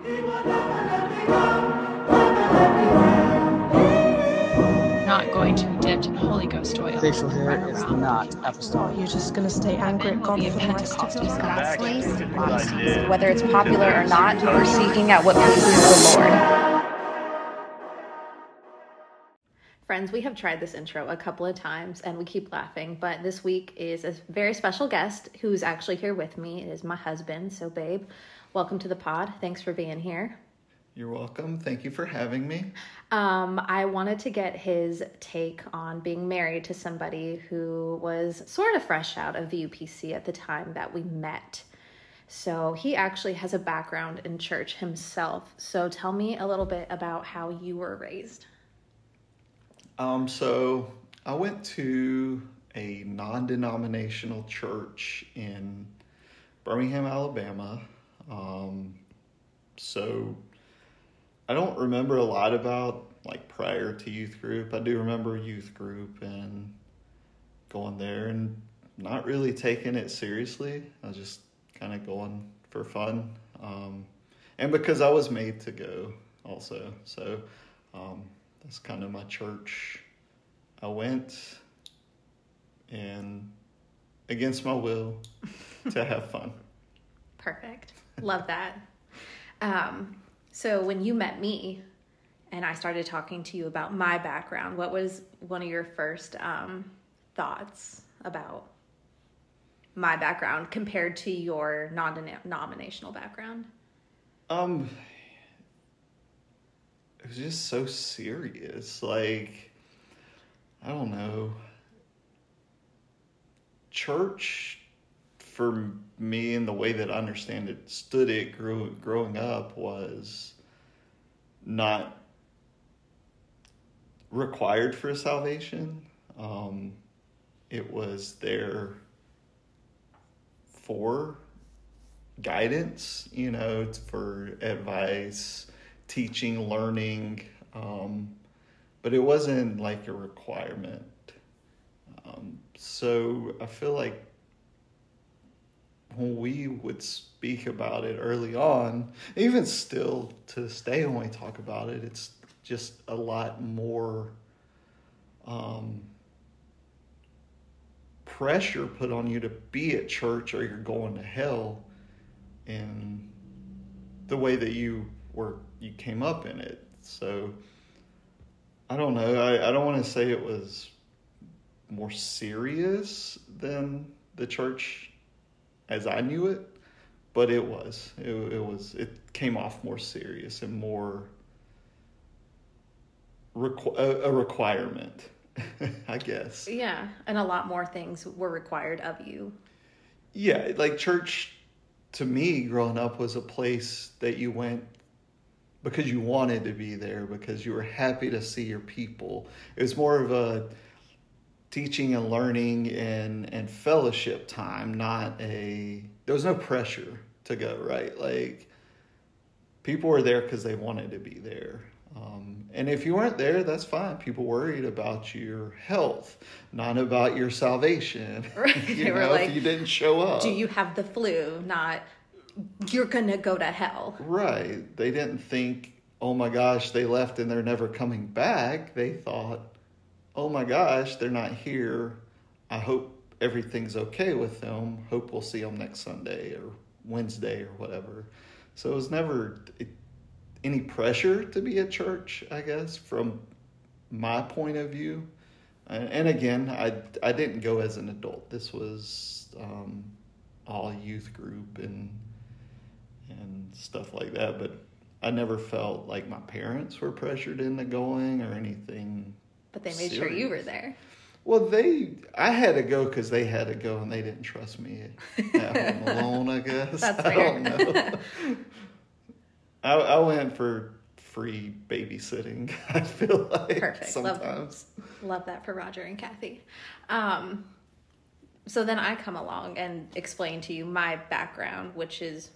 Not going to be dipped in Holy Ghost oil. Facial hair run is around. not apostolic. Oh, you're just gonna stay angry at God Be a for the rest of your life. Whether it's popular or not, we're seeking out what pleases the Lord. Friends, we have tried this intro a couple of times and we keep laughing, but this week is a very special guest who's actually here with me. It is my husband. So, babe, welcome to the pod. Thanks for being here. You're welcome. Thank you for having me. Um, I wanted to get his take on being married to somebody who was sort of fresh out of the UPC at the time that we met. So he actually has a background in church himself. So tell me a little bit about how you were raised. Um, so I went to a non-denominational church in Birmingham, Alabama. Um, so I don't remember a lot about like prior to youth group. I do remember youth group and going there and not really taking it seriously. I was just kind of going for fun. Um, and because I was made to go also. So um, that's kind of my church. I went and against my will to have fun. Perfect. Love that. Um, so when you met me and I started talking to you about my background, what was one of your first um, thoughts about my background compared to your non-denominational background? Um, it was just so serious. Like, I don't know. Church, for me, and the way that I understand it, stood it grew, growing up was not required for salvation. Um, it was there for guidance, you know, for advice, teaching, learning, um, but it wasn't like a requirement. Um, so I feel like when we would speak about it early on, even still to this day when we talk about it, it's just a lot more um, pressure put on you to be at church or you're going to hell in the way that you were you came up in it. So i don't know. I, I don't want to say it was more serious than the church as i knew it but it was it, it was it came off more serious and more requ- a, a requirement i guess Yeah, and a lot more things were required of you. yeah, like church to me growing up was a place that you went because you wanted to be there, because you were happy to see your people. It was more of a teaching and learning and, and fellowship time, not a, there was no pressure to go, right? Like people were there because they wanted to be there. Um, and if you weren't there, that's fine. People worried about your health, not about your salvation. Right. you They were know, like, if you didn't show up. Do you have the flu? Not you're gonna go to hell. Right. They didn't think, oh my gosh, they left and they're never coming back. They thought, oh my gosh, they're not here. I hope everything's okay with them. Hope we'll see them next Sunday or Wednesday or whatever. So it was never any pressure to be at church, I guess, from my point of view. And, and again, I, I didn't go as an adult. This was um, all youth group and and stuff like that. But I never felt like my parents were pressured into going or anything. But they made sure you were there. Well, they, I had to go because they had to go and they didn't trust me at home alone, I guess. That's I don't know. I, I went for free babysitting, I feel like Perfect. Love- sometimes. Love that for Roger and Kathy. Um, so then I come along and explain to you my background, which is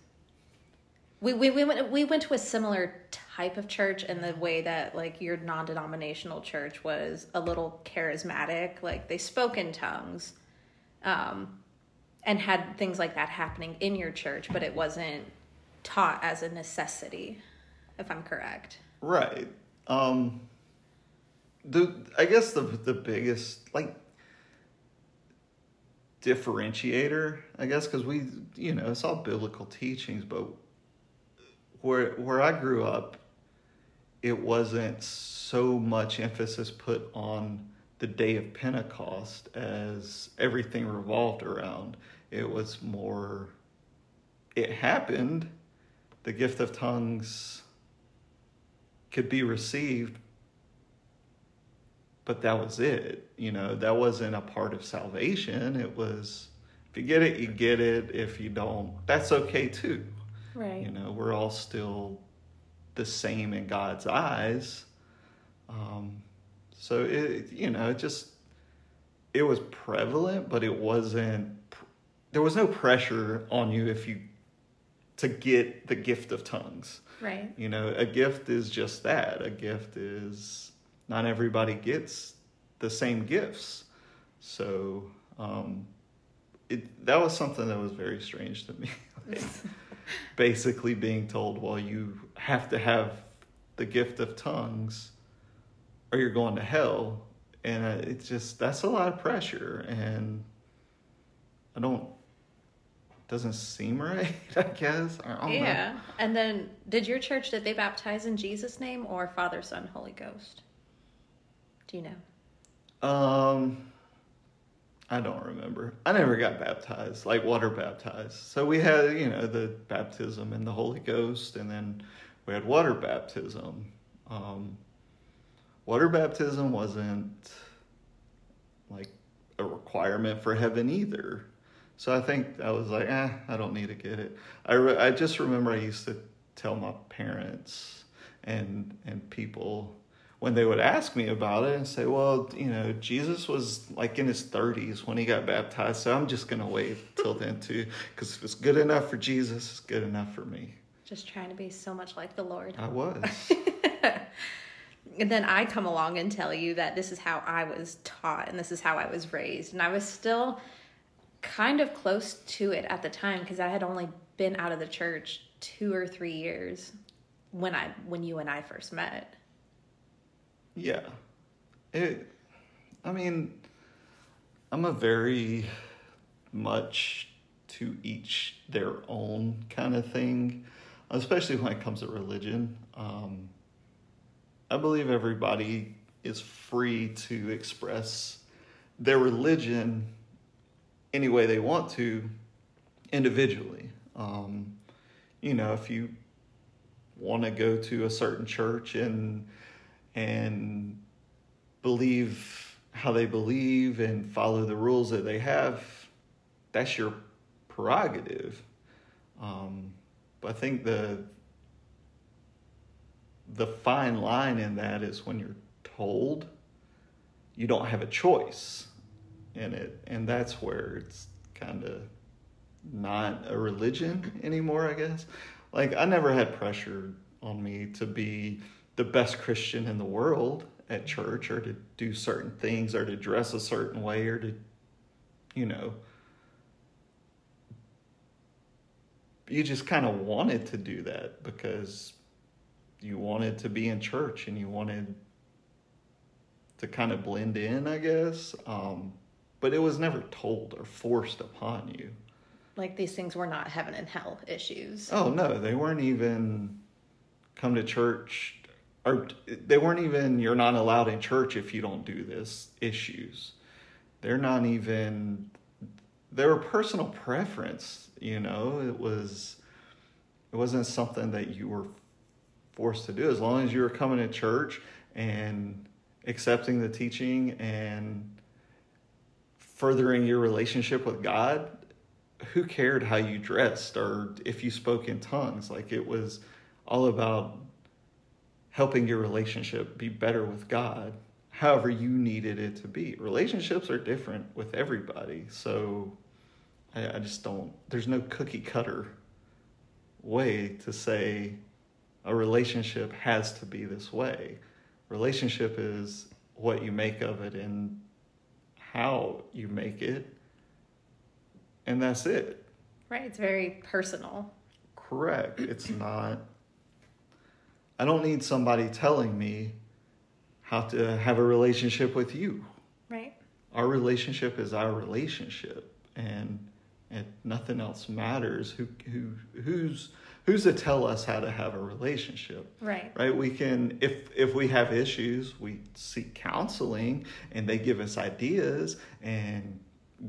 we, we, we went we went to a similar type of church in the way that like your non-denominational church was a little charismatic like they spoke in tongues um and had things like that happening in your church but it wasn't taught as a necessity, if I'm correct. Right. Um the I guess the the biggest like differentiator, I guess cuz we you know, it's all biblical teachings, but where where I grew up it wasn't so much emphasis put on the day of Pentecost as everything revolved around. It was more it happened, the gift of tongues could be received, but that was it. You know, that wasn't a part of salvation. It was, if you get it, you get it. If you don't, that's okay too. Right. You know, we're all still the same in God's eyes. Um, so it, you know, it just, it was prevalent, but it wasn't, there was no pressure on you if you to get the gift of tongues. Right. You know, a gift is just that. A gift is not everybody gets the same gifts. So, um, it that was something that was very strange to me. like, basically being told, well, you have to have the gift of tongues or you're going to hell. And uh, it's just, that's a lot of pressure. And I don't doesn't seem right, I guess. I don't Yeah. know. And then, did your church did they baptize in Jesus' name or Father, Son, Holy Ghost? Do you know? Um, I don't remember. I never got baptized, like water baptized. So we had, you know, the baptism in the Holy Ghost, and then we had water baptism. Um, water baptism wasn't like a requirement for heaven either. So I think I was like, eh, I don't need to get it. I, re- I just remember I used to tell my parents and and people when they would ask me about it and say, well, you know, Jesus was like in his 30s when he got baptized, so I'm just going to wait till then too, because if it's good enough for Jesus, it's good enough for me. Just trying to be so much like the Lord. I was. And then I come along and tell you that this is how I was taught and this is how I was raised. And I was still kind of close to it at the time because I had only been out of the church two or three years when I when you and I first met. Yeah. It I mean I'm a very much to each their own kind of thing, especially when it comes to religion. Um, I believe everybody is free to express their religion any way they want to individually. Um, you know, if you want to go to a certain church and and believe how they believe and follow the rules that they have, that's your prerogative. Um, but I think the the fine line in that is when you're told you don't have a choice in it, and that's where it's kind of not a religion anymore. I guess. Like I never had pressure on me to be the best Christian in the world at church or to do certain things or to dress a certain way or to, you know, you just kind of wanted to do that because you wanted to be in church and you wanted to kind of blend in, I guess. Um, but it was never told or forced upon you. Like these things were not heaven and hell issues. Oh no, they weren't even come to church or they weren't even you're not allowed in church if you don't do this issues. They're not even they were personal preference, you know. It was it wasn't something that you were forced to do as long as you were coming to church and accepting the teaching and furthering your relationship with God, who cared how you dressed or if you spoke in tongues? Like it was all about helping your relationship be better with God, however you needed it to be. Relationships are different with everybody. So I, I just don't, there's no cookie cutter way to say a relationship has to be this way. Relationship is what you make of it and how you make it. And that's it. Right. It's very personal. correct. It's not. I don't need somebody telling me how to have a relationship with you. Right. Our relationship is our relationship, and and nothing else matters. Who who who's who's to tell us how to have a relationship? Right. Right. We can if if we have issues, we seek counseling, and they give us ideas and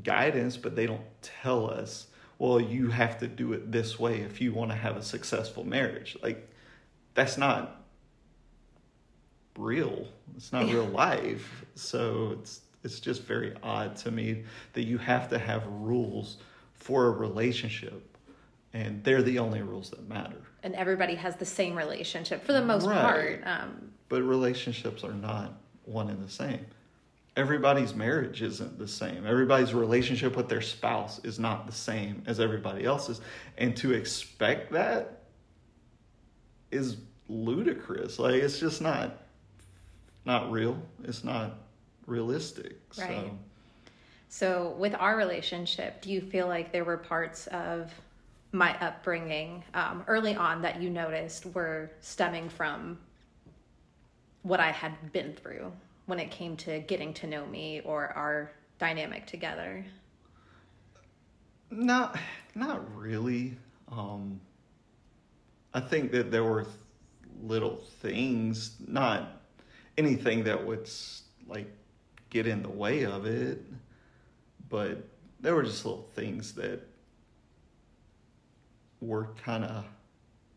guidance, but they don't tell us. Well, you have to do it this way if you want to have a successful marriage. Like, that's not real. It's not real life. So it's it's just very odd to me that you have to have rules for a relationship and they're the only rules that matter. And everybody has the same relationship for the most Right. part. Um, But relationships are not one and the same. Everybody's marriage isn't the same. Everybody's relationship with their spouse is not the same as everybody else's. And to expect that is ludicrous. Like it's just not not real. It's not realistic. Right. So So, with our relationship, do you feel like there were parts of my upbringing um, early on that you noticed were stemming from what I had been through when it came to getting to know me or our dynamic together? Not, not really. Um, I think that there were little things, not anything that would like get in the way of it, but there were just little things that were kind of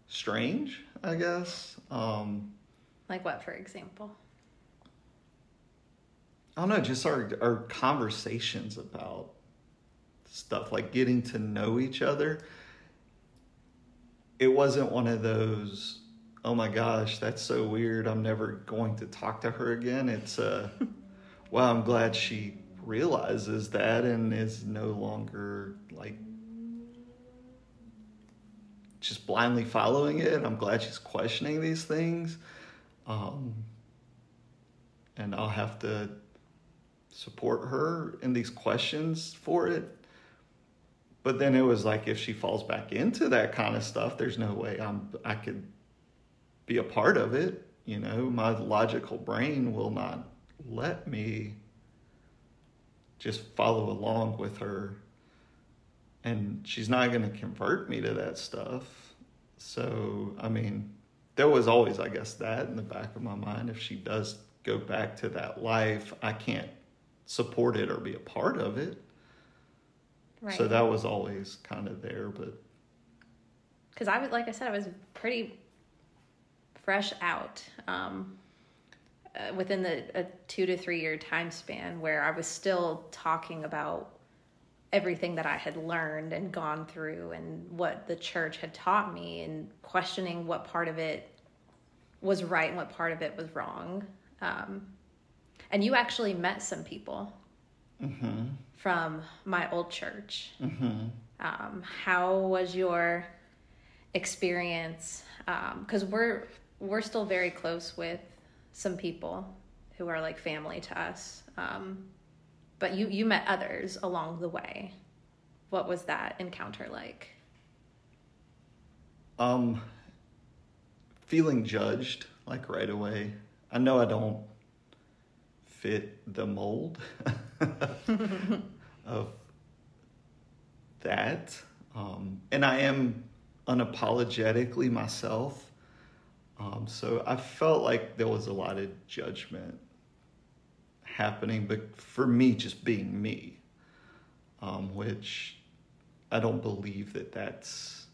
strange, I guess. Um, Like what, for example? I don't know, just our our conversations about stuff like getting to know each other. It wasn't one of those, oh my gosh, that's so weird. I'm never going to talk to her again. It's uh well, I'm glad she realizes that and is no longer like just blindly following it. I'm glad she's questioning these things. Um and I'll have to support her in these questions for it. But then it was like if she falls back into that kind of stuff, there's no way I'm I could be a part of it. You know, my logical brain will not let me just follow along with her. And she's not going to convert me to that stuff. So, I mean, there was always, I guess, that in the back of my mind. If she does go back to that life, I can't support it or be a part of it. Right. So that was always kind of there, but because I was like I said, I was pretty fresh out um, uh, within the a two to three year time span where I was still talking about everything that I had learned and gone through and what the church had taught me and questioning what part of it was right and what part of it was wrong. Um, and you actually met some people from my old church. Um, how was your experience? Because we're we're still very close with some people who are like family to us. Um, but you you met others along the way. What was that encounter like? um feeling judged like right away. I know I don't fit the mold of that. Um, and I am unapologetically myself. Um, so I felt like there was a lot of judgment happening, but for me, just being me, um, which I don't believe that that's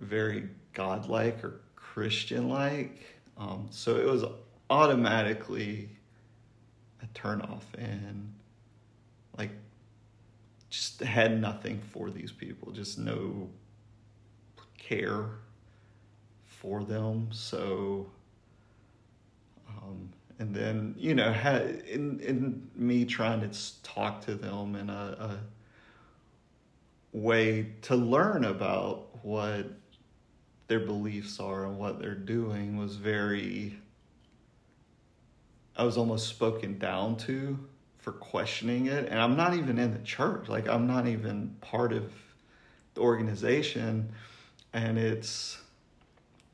very godlike or Christian like. Um, so it was automatically a turnoff and like just had nothing for these people, just no care for them. So, um, and then you know, had in in me trying to talk to them in a, a way to learn about what their beliefs are and what they're doing was very I was almost spoken down to for questioning it and I'm not even in the church like I'm not even part of the organization and it's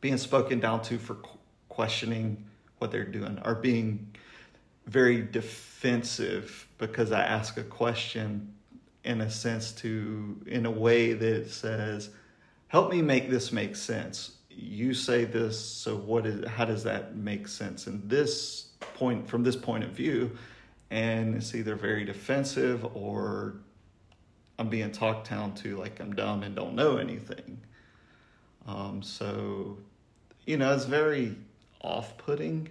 being spoken down to for qu- questioning what they're doing or being very defensive because I ask a question in a sense to in a way that says help me make this make sense. You say this so what is how does that make sense? In this point from this point of view and it's either very defensive or i'm being talked down to like i'm dumb and don't know anything um, so you know it's very off-putting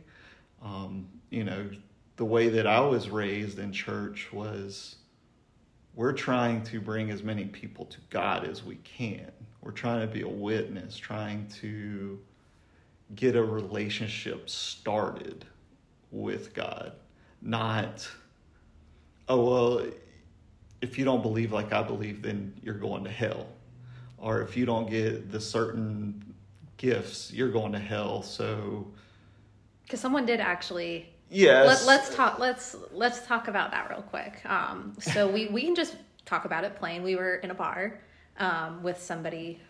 um, you know the way that i was raised in church was we're trying to bring as many people to god as we can we're trying to be a witness, trying to get a relationship started with God. Not, oh, well, if you don't believe like I believe, then you're going to hell. Or if you don't get the certain gifts, you're going to hell. So, because someone did actually yes. Let, us talk. Let's let's talk about that real quick. Um, so we we can just talk about it plain. We were in a bar um, with somebody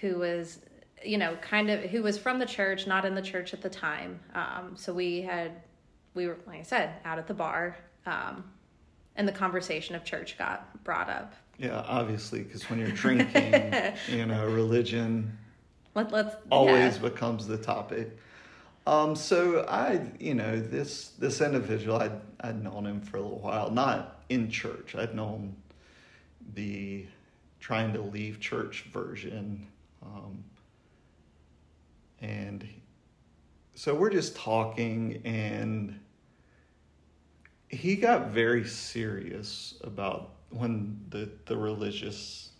who was you know kind of who was from the church not in the church at the time um, so we had we were like i said out at the bar um, and the conversation of church got brought up yeah obviously because when you're drinking you know religion Let, let's always yeah. becomes the topic um, so I, you know, this this individual, I'd I'd known him for a little while, not in church. I'd known the trying to leave church version. Um, and so we're just talking, and he got very serious about when the, the religious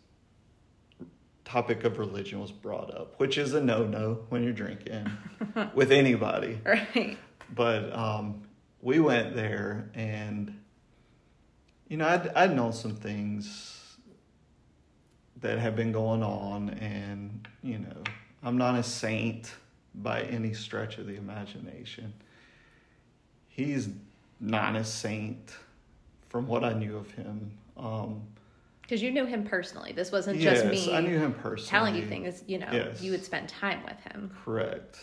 topic of religion was brought up, which is a no no when you're drinking with anybody. Right. But um, we went there, and you know, I'd, I'd known some things that have been going on and you know i'm not a saint by any stretch of the imagination he's not a saint from what i knew of him um, because you knew him personally this wasn't yes, just me i knew him personally telling you things you know yes. you would spend time with him correct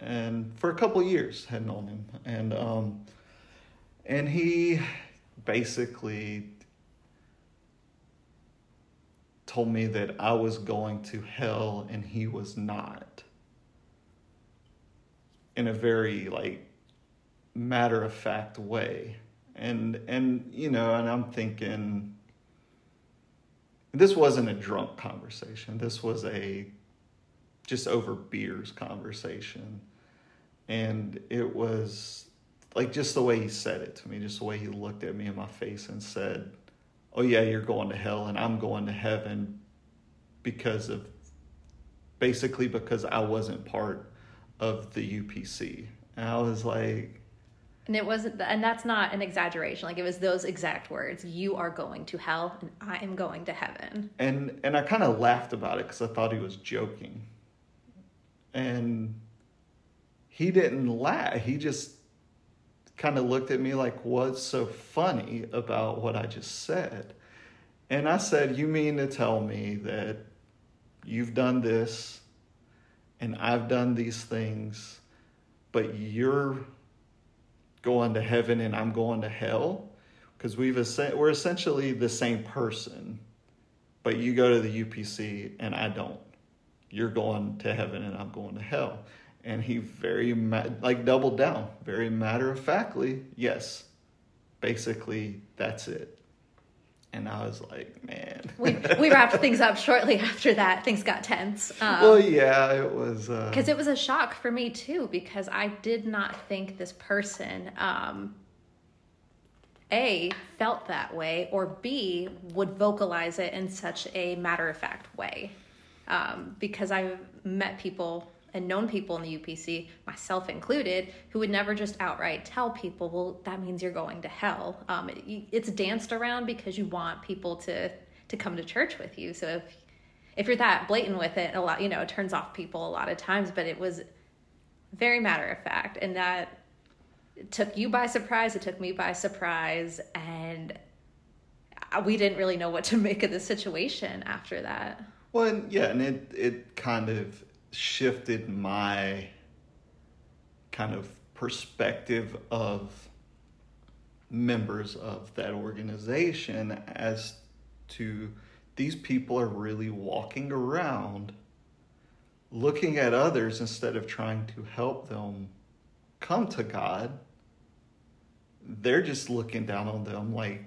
and for a couple years had known him and um and he basically told me that I was going to hell and he was not. In a very like matter of fact way. And and you know, and I'm thinking this wasn't a drunk conversation. This was a just over beers conversation. And it was like just the way he said it to me, just the way he looked at me in my face and said, oh yeah, you're going to hell and I'm going to heaven because of basically because I wasn't part of the UPC. And I was like and it wasn't and that's not an exaggeration. Like it was those exact words. You are going to hell and I am going to heaven. And and I kind of laughed about it cuz I thought he was joking. And he didn't laugh. He just kind of looked at me like, What's so funny about what I just said? And I said, You mean to tell me that you've done this and I've done these things, but you're going to heaven and I'm going to hell? Because we've we're essentially the same person, but you go to the UPC and I don't. You're going to heaven and I'm going to hell and he very like doubled down very matter of factly yes basically that's it and i was like man. We, we wrapped things up shortly after that. Things got tense. Um, well yeah it was because uh, it was a shock for me too because i did not think this person um, a felt that way or b would vocalize it in such a matter of fact way. Um, because i've met people and known people in the UPC, myself included, who would never just outright tell people, "Well, that means you're going to hell." Um, it, it's danced around because you want people to to come to church with you. So if if you're that blatant with it, a lot you know it turns off people a lot of times. But it was very matter of fact, and that took you by surprise. It took me by surprise, and we didn't really know what to make of the situation after that. Well, and, yeah, and it it kind of shifted my kind of perspective of members of that organization as to these people are really walking around looking at others instead of trying to help them come to God. They're just looking down on them like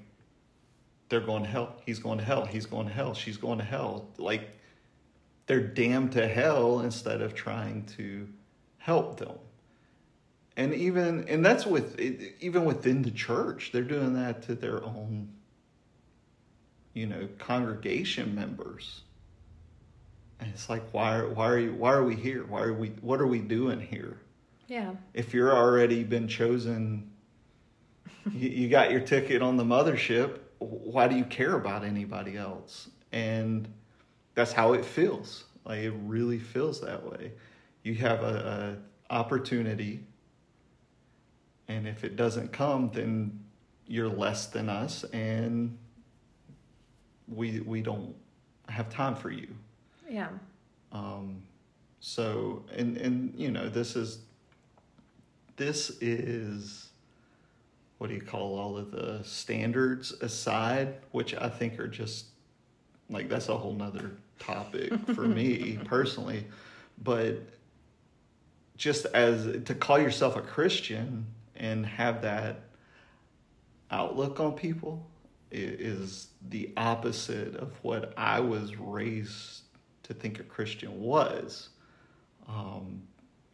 they're going to hell. He's going to hell. He's going to hell. She's going to hell. Like they're damned to hell instead of trying to help them. And even and that's with even within the church, they're doing that to their own you know, congregation members. And it's like why are, why are you why are we here? Why are we what are we doing here? Yeah. If you're already been chosen you, you got your ticket on the mothership, why do you care about anybody else? And that's how it feels. Like it really feels that way. You have a, a opportunity, and if it doesn't come, then you're less than us, and we we don't have time for you. Yeah. Um, so and and you know this is this is what do you call all of the standards aside, which I think are just like that's a whole nother topic for me personally. But just as to call yourself a Christian and have that outlook on people is the opposite of what I was raised to think a Christian was. Um,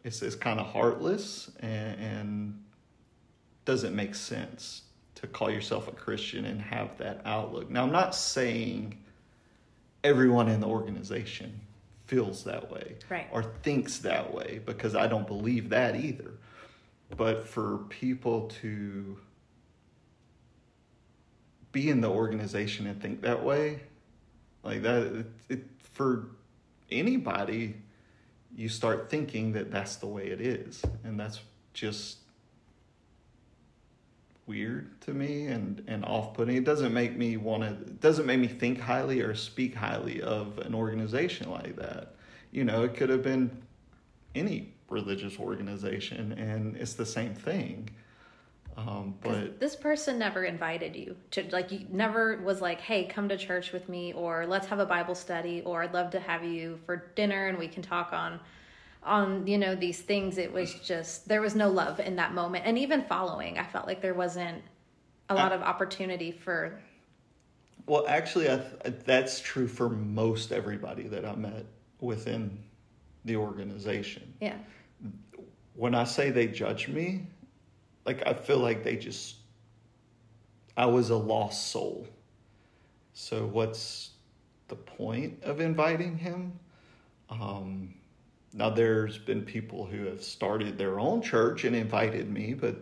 it's, it's kind of heartless and, and doesn't make sense to call yourself a Christian and have that outlook. Now, I'm not saying everyone in the organization feels that way right. or thinks that way because I don't believe that either. But for people to be in the organization and think that way, like that, it, it, for anybody, you start thinking that that's the way it is. And that's just weird to me and, and off-putting. It doesn't make me want to, doesn't make me think highly or speak highly of an organization like that. You know, it could have been any religious organization and it's the same thing. Um, but this person never invited you to like you never was like hey come to church with me or let's have a bible study or i'd love to have you for dinner and we can talk on on you know these things it was just there was no love in that moment and even following i felt like there wasn't a lot I, of opportunity for well actually I, that's true for most everybody that i met within the organization yeah when i say they judge me like I feel like they just I was a lost soul. So what's the point of inviting him? Um, now there's been people who have started their own church and invited me, but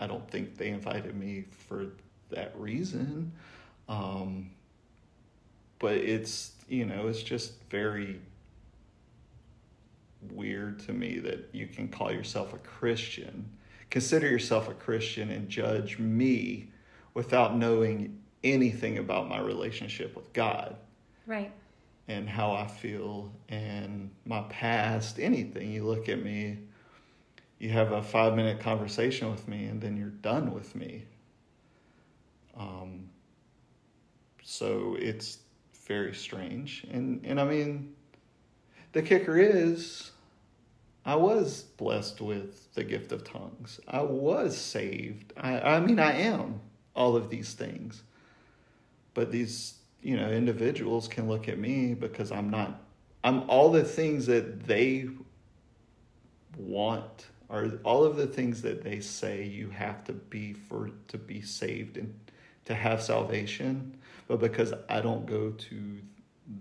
I don't think they invited me for that reason. Um, but it's you know it's just very weird to me that you can call yourself a Christian consider yourself a Christian and judge me without knowing anything about my relationship with God. Right. And how I feel and my past, anything. You look at me, you have a five minute conversation with me, and then you're done with me. Um, so it's very strange. And, and I mean, the kicker is I was blessed with the gift of tongues. I was saved. I, I mean, I am all of these things. But these, you know, individuals can look at me because I'm not, I'm all the things that they want are all of the things that they say you have to be for to be saved and to have salvation. But because I don't go to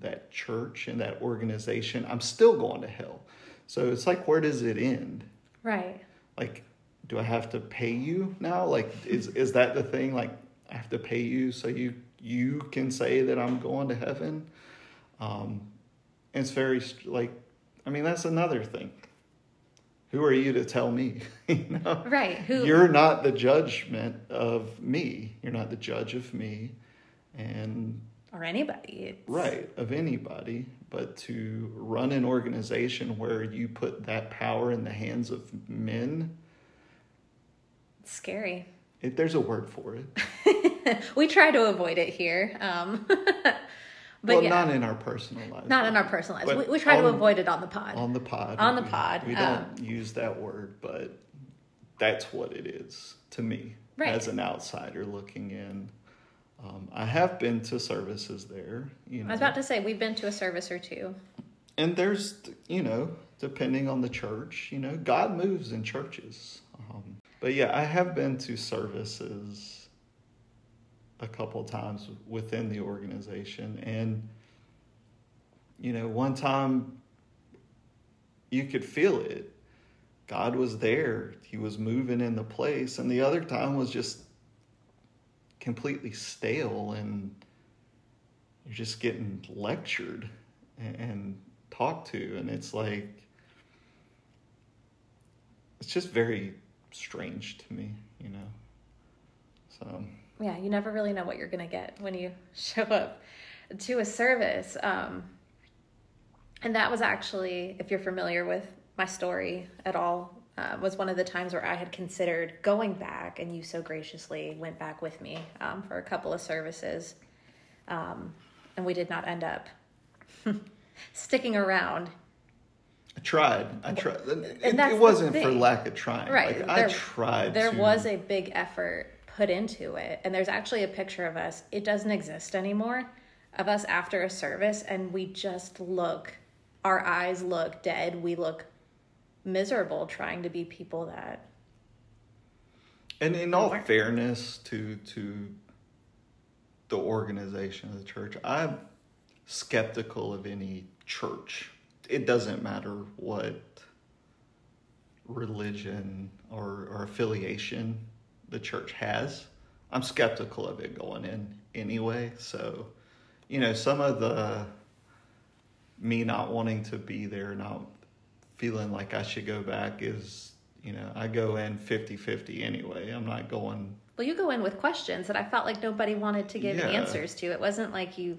that church and that organization, I'm still going to hell so it's like, where does it end? Right. Like, do I have to pay you now? Like, is is that the thing? Like, I have to pay you so you you can say that I'm going to heaven. Um, it's very like, I mean, that's another thing. Who are you to tell me? you know? Right. Who? You're not the judgment of me. You're not the judge of me, and or anybody. It's... Right of anybody, But to run an organization where you put that power in the hands of men, It's scary. it, there's a word for it. we try to avoid it here. Um, but well, yeah, not in our personal lives. Not in our personal lives. We, we try to avoid it on the pod. on the pod. On the we- pod, We um, don't use that word, but that's what it is to me Right. as an outsider looking in. Um, I have been to services there, you know, I was about to say we've been to a service or two. and there's, you know, depending on the church, you know, God moves in churches. Um, but yeah, I have been to services a couple times within the organization, and you know, one time you could feel it. God was there. He was moving in the place, and the other time was just completely stale and you're just getting lectured and, and talked to and it's like it's just very strange to me you know so Yeah, you never really know what you're going to get when you show up to a service. Um, and that was actually, if you're familiar with my story at all, uh, was one of the times where I had considered going back, and you so graciously went back with me um, for a couple of services. Um, and we did not end up sticking around. i tried i tried it, it wasn't for lack of trying Right. like, there- i tried There to- was a big effort put into it. And there's actually a picture of us. It doesn't exist anymore of us after a service. And we just look, our eyes look dead. We look miserable trying to be people that. And in all weren't. fairness to to the organization of the church, I'm skeptical of any church. It doesn't matter what religion or, or affiliation the church has. I'm skeptical of it going in anyway. So, you know, some of the me not wanting to be there, not feeling like I should go back is, you know, I go in 50 50 anyway. I'm not going, Well, you go in with questions that I felt like nobody wanted to give Yeah. answers to. It wasn't like you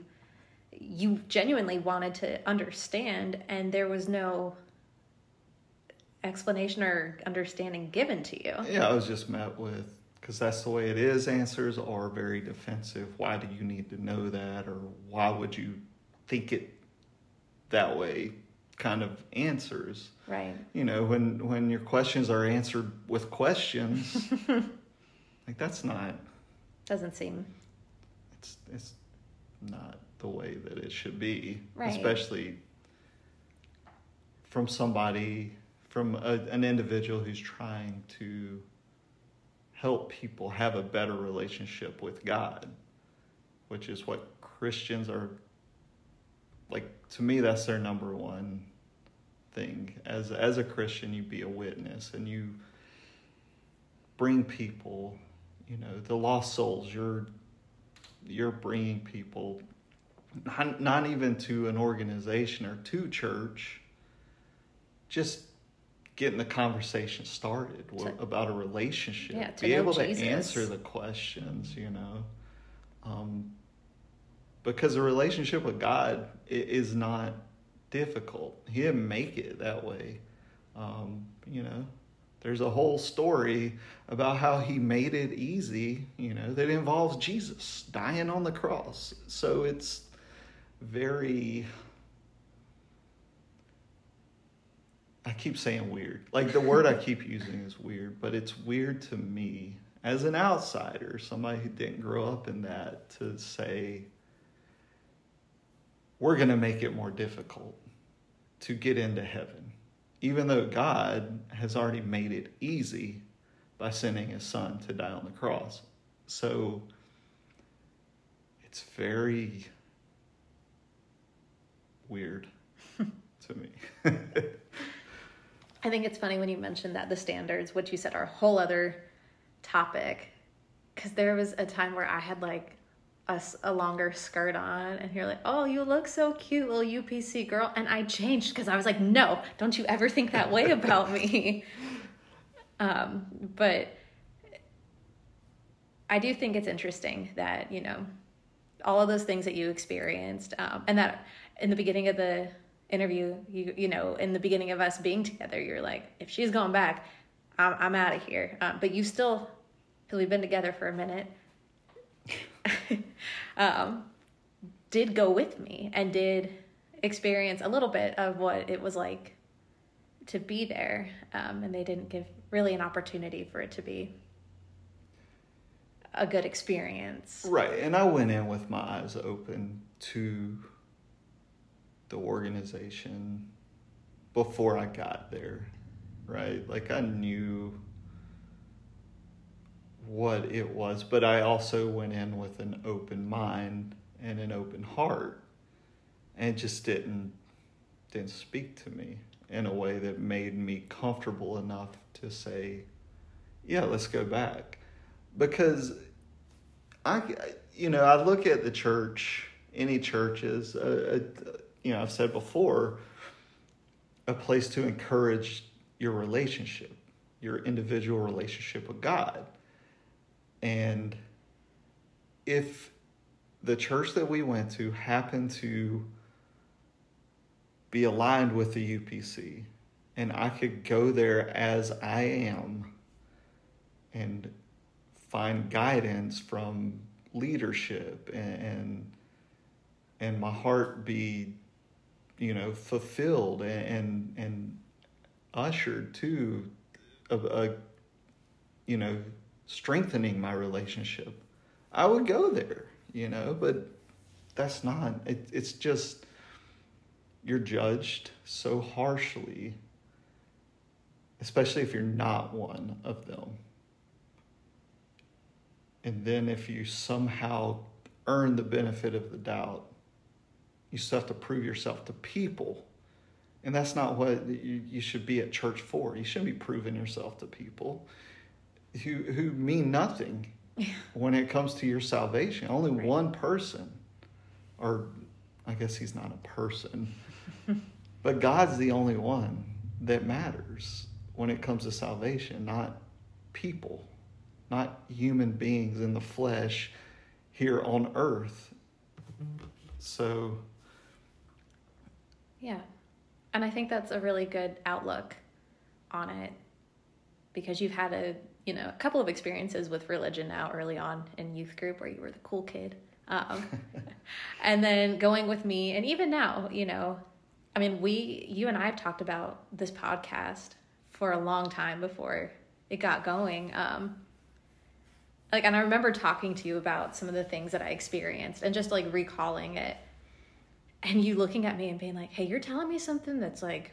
you genuinely wanted to understand and there was no explanation or understanding given to you. yeah, I was just met with, because that's the way it is, answers are very defensive. Why do you need to know that? Or why would you think it that way? Kind of answers. Right. You know, when, when your questions are answered with questions, like that's not Doesn't seem it's it's not the way that it should be Right. especially from somebody from a, an individual who's trying to help people have a better relationship with god which is what christians are like to me that's their number one thing. As as a christian you be a witness and you bring people you know the lost souls you're you're bringing people not, not even to an organization or to church just getting the conversation started To- about a relationship. Yeah, to be able to answer the questions you know? Um, because a relationship with god is not difficult. He didn't make it that way. Um, you know there's a whole story about how he made it easy, you know, that involves Jesus dying on the cross. So it's very I keep saying weird. Like the word I keep using is weird, but it's weird to me as an outsider, somebody who didn't grow up in that, to say, we're going to make it more difficult to get into heaven, even though God has already made it easy by sending his son to die on the cross. So it's very weird to me. I think it's funny when you mentioned that the standards, which you said are a whole other topic, because there was a time where I had like a longer skirt on, and you're like, "Oh, you look so cute, little UPC girl," and I changed because I was like, "No, don't you ever think that way about me." Um, but I do think it's interesting that you know all of those things that you experienced, um, and that in the beginning of the interview, you you know, in the beginning of us being together, you're like, if she's going back, I'm I'm out of here. Um, but you still, because we've been together for a minute, um, did go with me and did experience a little bit of what it was like to be there. Um, and they didn't give really an opportunity for it to be a good experience. Right. And I went in with my eyes open to the organization before I got there. Right. Like I knew what it was, but I also went in with an open mind and an open heart. And just didn't didn't speak to me in a way that made me comfortable enough to say, yeah, let's go back. Because I, you know, I look at the church, any churches, uh, uh, you know, I've said before, a place to encourage your relationship, your individual relationship with God. And if the church that we went to happened to be aligned with the UPC, and I could go there as I am and find guidance from leadership and, and and, my heart be you know fulfilled and and, and ushered to a, a you know strengthening my relationship. I would go there you know but that's not it, it's just you're judged so harshly especially if you're not one of them. And then if you somehow earn the benefit of the doubt, you still have to prove yourself to people. And that's not what you, you should be at church for. You shouldn't be proving yourself to people who, who mean nothing when it comes to your salvation. Only right. one person, or I guess he's not a person, but God's the only one that matters when it comes to salvation, not people not human beings in the flesh here on earth. So, yeah. And I think that's a really good outlook on it because you've had a, you know, a couple of experiences with religion now early on in youth group where you were the cool kid. Um, and then going with me, and even now, you know, I mean, we, you and I have talked about this podcast for a long time before it got going. Um, like and i remember talking to you about some of the things that i experienced and just like recalling it and you looking at me and being like hey you're telling me something that's like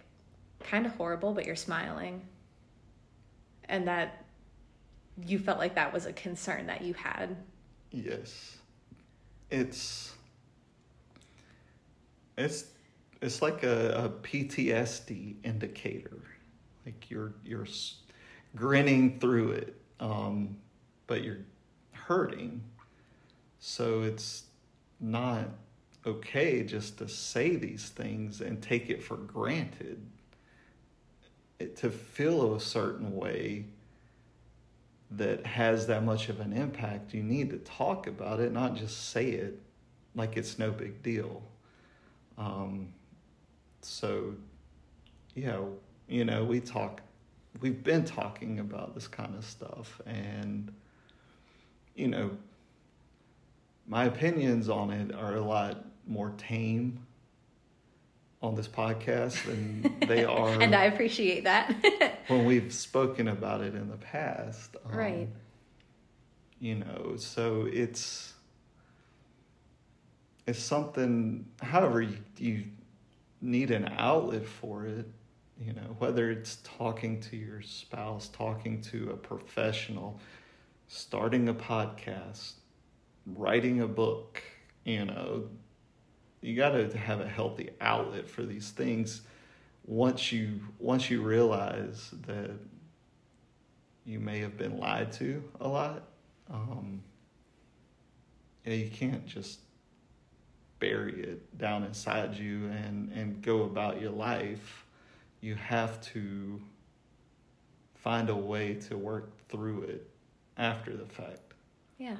kind of horrible but you're smiling. And that you felt like that was a concern that you had. Yes. It's it's it's like a, a ptsd indicator. Like you're you're grinning through it um, but you're hurting. So it's not okay just to say these things and take it for granted. It, to feel a certain way that has that much of an impact, you need to talk about it, not just say it like it's no big deal. Um, so, yeah, you know, we talk, we've been talking about this kind of stuff, and you know, my opinions on it are a lot more tame on this podcast than they are. and I appreciate that. when we've spoken about it in the past. Um, right. You know, so it's it's something however you, you need an outlet for it you know whether it's talking to your spouse talking to a professional starting a podcast, writing a book, you know, you got to have a healthy outlet for these things once you once you realize that you may have been lied to a lot um, yeah, you can't just bury it down inside you and and go about your life you have to find a way to work through it after the fact. Yeah.